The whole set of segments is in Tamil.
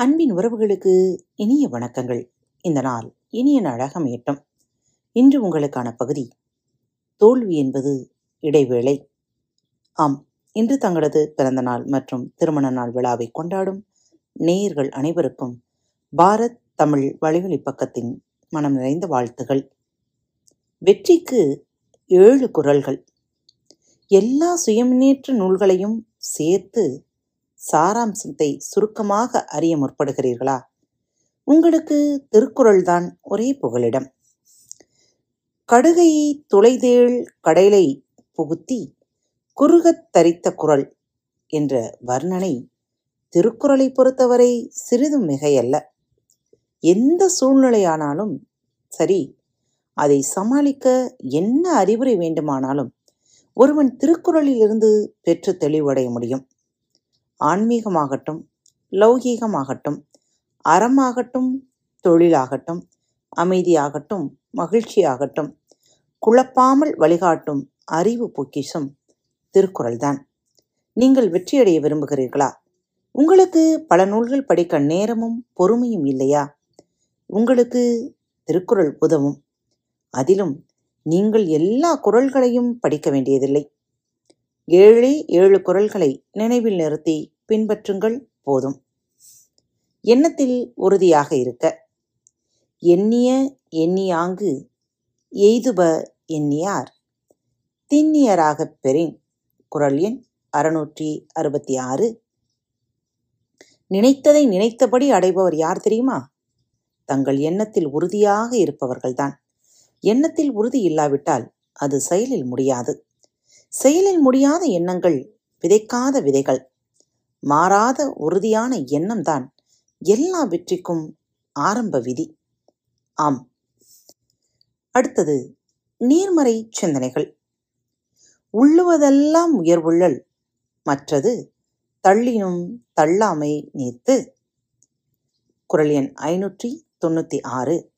அன்பின் உறவுகளுக்கு இனிய வணக்கங்கள். இந்த நாள் இனிய நாளாக அமையட்டும். இன்று உங்களுக்கான பகுதி தோல்வி என்பது இடைவேளை. ஆம் இன்று தங்களது பிறந்த நாள் மற்றும் திருமண நாள் விழாவை கொண்டாடும் நேயர்கள் அனைவருக்கும் பாரத் தமிழ் வலைவழி பக்கத்தின் மனம் நிறைந்த வாழ்த்துகள். வெற்றிக்கு ஏழு குரல்கள். எல்லா சுயமுன்னேற்ற நூல்களையும் சேர்த்து சாராம்சத்தை சுருக்கமாக அறிய முற்படுகிறீர்களா? உங்களுக்கு திருக்குறள் தான் ஒரே புகலிடம். கடுகையை துளைதேள் கடைலை புகுத்தி குறுகத் தரித்த குரல் என்ற வர்ணனை திருக்குறளை பொறுத்தவரை சிறிதும் மிகையல்ல. எந்த சூழ்நிலையானாலும் சரி அதை சமாளிக்க என்ன அறிவுரை வேண்டுமானாலும் ஒருவன் திருக்குறளிலிருந்து பெற்று தெளிவடைய முடியும். ஆன்மீகமாகட்டும் லௌகீகமாகட்டும் அறமாகட்டும் தொழிலாகட்டும் அமைதியாகட்டும் மகிழ்ச்சியாகட்டும் குழப்பாமல் வழிகாட்டும் அறிவு பொக்கிஷம் திருக்குறள்தான். நீங்கள் வெற்றியடைய விரும்புகிறீர்களா? உங்களுக்கு பல நூல்கள் படிக்க நேரமும் பொறுமையும் இல்லையா? உங்களுக்கு திருக்குறள் உதவும். அதிலும் நீங்கள் எல்லா குறள்களையும் படிக்க வேண்டியதில்லை. ஏழே ஏழு குறள்களை நினைவில் நிறுத்தி பின்பற்றுங்கள் போதும். எண்ணத்தில் உறுதியாக இருக்க. எண்ணிய எண்ணியாங்கு எய்துப எண்ணியார். திண்ணியராகப் பெறின். குரல் எண் அறுநூற்றி அறுபத்தி ஆறு. நினைத்ததை நினைத்தபடி அடைபவர் யார் தெரியுமா? தங்கள் எண்ணத்தில் உறுதியாக இருப்பவர்கள்தான். எண்ணத்தில் உறுதி இல்லாவிட்டால் அது செயலில் முடியாது. செயலில் முடியாத எண்ணங்கள் விதைக்காத விதைகள். மாறாத உறுதியான எண்ணம்தான் எல்லா வெற்றிக்கும் ஆரம்ப விதி. ஆம். அடுத்தது நீர்மறை சிந்தனைகள். உள்ளுவதெல்லாம் உயர்வுள்ளல் மற்றது தள்ளினும் தள்ளாமை நீர்த்து. குரல் எண் ஐநூற்றி தொண்ணூத்தி ஆறு.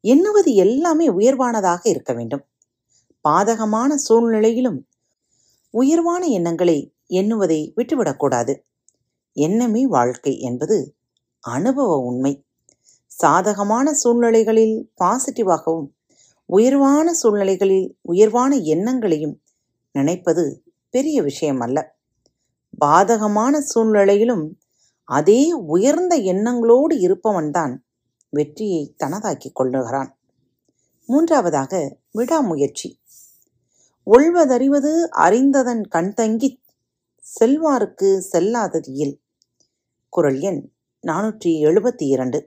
எண்ணுவது எல்லாமே உயர்வானதாக இருக்க வேண்டும். பாதகமான சூழ்நிலையிலும் உயர்வான எண்ணங்களை எண்ணுவதை விட்டுவிடக்கூடாது. எண்ணமே வாழ்க்கை என்பது அனுபவ உண்மை. சாதகமான சூழ்நிலைகளில் பாசிட்டிவாகவும் உயர்வான சூழ்நிலைகளில் உயர்வான எண்ணங்களையும் நினைப்பது பெரிய விஷயம் அல்ல பாதகமான சூழ்நிலையிலும் அதே உயர்ந்த எண்ணங்களோடு இருப்பவன்தான் வெற்றியை தனதாக்கிக் கொள்ளுகிறான். மூன்றாவதாக விடாமுயற்சி. ஒழ்வதறிவது அறிந்ததன் கண்தங்கி செல்வாருக்கு செல்லாதது இல் குரல் எண் நானூற்றி எழுபத்தி இரண்டு.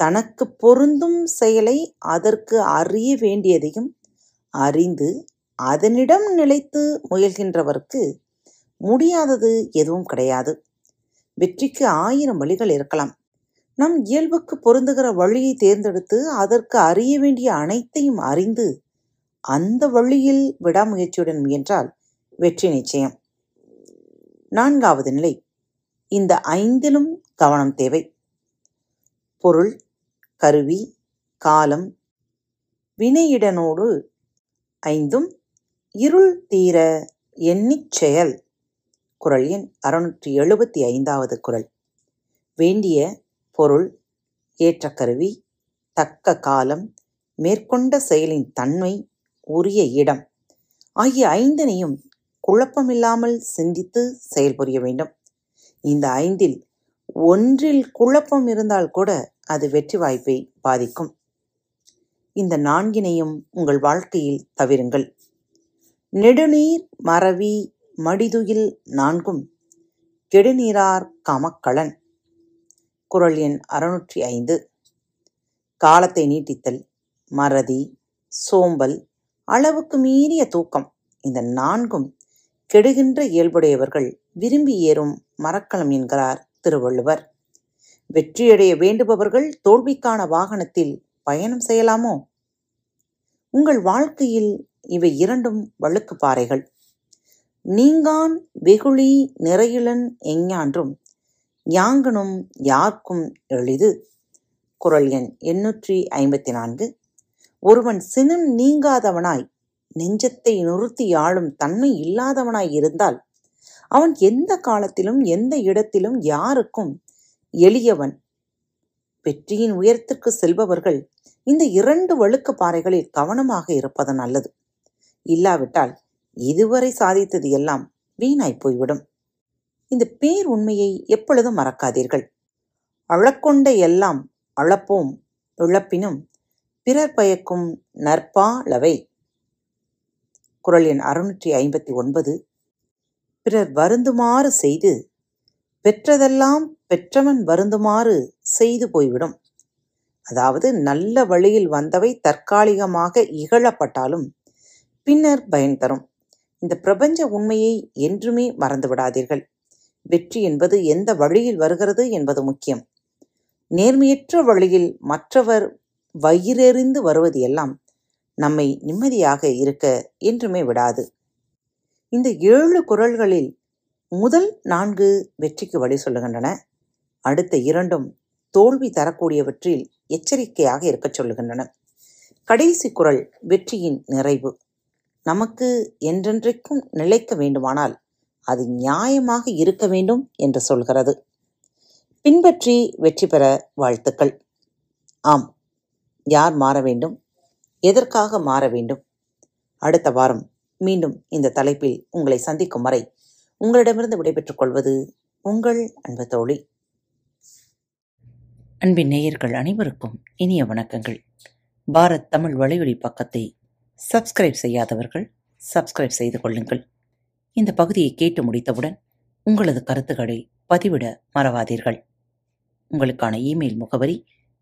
தனக்கு பொருந்தும் செயலை அதற்கு அறிய வேண்டியதையும் அறிந்து அதனிடம் நிலைத்து முயல்கின்றவர்க்கு முடியாதது எதுவும் கிடையாது. வெற்றிக்கு ஆயிரம் வழிகள் இருக்கலாம். நம் இயல்புக்கு பொருந்துகிற வழியை தேர்ந்தெடுத்து அதற்கு அறிய வேண்டிய அனைத்தையும் அறிந்து அந்த வழியில் விடாமுயற்சியுடன் முயன்றால் வெற்றி நிச்சயம். நான்காவது நிலை. இந்த ஐந்திலும் கவனம் தேவை. பொருள் கருவி காலம் வினையிடனோடு ஐந்தும் இருள் தீர எண்ணிச் செயல். குரல் எண் அறுநூற்றி எழுபத்தி ஐந்தாவது குரல். வேண்டிய பொருள் ஏற்ற கருவி தக்க காலம் மேற்கொண்ட செயலின் தன்மை உரிய இடம். ஆகிய ஐந்தனையும் குழப்பமில்லாமல் சிந்தித்து செயல்புரிய வேண்டும். இந்த ஐந்தில் ஒன்றில் குழப்பம் இருந்தால் கூட அது வெற்றி வாய்ப்பை பாதிக்கும். இந்த நான்கினையும் உங்கள் வாழ்க்கையில் தவிருங்கள். நெடுநீர் மறவி மடிதுயில் நான்கும் கெடுநீரார் கமக்களன். குரல் எண் அறுநூற்றி ஐந்து. காலத்தை நீட்டித்தல் மறதி சோம்பல் அளவுக்கு மீறிய தூக்கம். இந்த நான்கும் கெடுகின்ற இயல்புடையவர்கள் விரும்பி ஏறும் மரக்கலம் என்கிறார் திருவள்ளுவர். வெற்றியடைய வேண்டுபவர்கள் தோல்விக்கான வாகனத்தில் பயணம் செய்யலாமோ? உங்கள் வாழ்க்கையில் இவை இரண்டும் வழுக்கு பாறைகள். நீங்கான் வெகுளி நிறையுளன் எஞ்ஞான்றும் யாங்கனும் யார்க்கும் எளிது. குரல் எண் எண்ணூற்றி ஐம்பத்தி நான்கு. ஒருவன் சினம் நீங்காதவனாய் நெஞ்சத்தை நிறுத்தி ஆளும் தன்மை இல்லாதவனாய் இருந்தால் அவன் எந்த காலத்திலும் எந்த இடத்திலும் யாருக்கும் எளியவன். வெற்றியின் உயரத்திற்கு செல்பவர்கள் இந்த இரண்டு வழுக்க பாறைகளில் கவனமாக இருப்பது நல்லது. இல்லாவிட்டால் இதுவரை சாதித்தது எல்லாம் வீணாய் போய்விடும். இந்த பேர் உண்மையை எப்பொழுதும் மறக்காதீர்கள். அழக்கொண்ட எல்லாம் அழப்போம் இழப்பினும் பிறர் பயக்கும் நற்பாலவை. குரல் எண் அறுநூற்றி ஐம்பத்தி ஒன்பது. பிறர் வருந்துமாறு செய்து பெற்றதெல்லாம் பெற்றவன் வருந்துமாறு செய்து போய்விடும். அதாவது நல்ல வழியில் வந்தவை தற்காலிகமாக இகழப்பட்டாலும் பின்னர் பயன் தரும். இந்த பிரபஞ்ச உண்மையை என்றுமே மறந்து விடாதீர்கள் வெற்றி என்பது எந்த வழியில் வருகிறது என்பது முக்கியம். நேர்மையற்ற வழியில் மற்றவர் வயிறெறிந்து வருவது எல்லாம் நம்மை நிம்மதியாக இருக்க என்றுமே விடாது. இந்த ஏழு குரல்களில் முதல் நான்கு வெற்றிக்கு வழி சொல்லுகின்றன. அடுத்த இரண்டும் தோல்வி தரக்கூடியவற்றில் எச்சரிக்கையாக இருக்கச் சொல்லுகின்றன. கடைசி குரல் வெற்றியின் நிறைவு. நமக்கு என்றென்றைக்கும் நிலைக்க வேண்டுமானால் அது நியாயமாக இருக்க வேண்டும் என்று சொல்கிறது. பின்பற்றி வெற்றி பெற வாழ்த்துக்கள். ஆம். யார் மாற வேண்டும்? எதற்காக மாற வேண்டும்? அடுத்த வாரம் மீண்டும் இந்த தலைப்பில் உங்களை சந்திக்கும் வரை உங்களிடமிருந்து விடைபெற்றுக் கொள்வது உங்கள் அன்பு தோழி. அன்பின் நேயர்கள் அனைவருக்கும் இனிய வணக்கங்கள். பாரத் தமிழ் வலையொலி பக்கத்தை சப்ஸ்கிரைப் செய்யாதவர்கள் சப்ஸ்கிரைப் செய்து கொள்ளுங்கள். இந்த பகுதியை கேட்டு முடித்தவுடன் உங்களது கருத்துக்களை பதிவிட மறவாதீர்கள். உங்களுக்கான இமெயில் முகவரி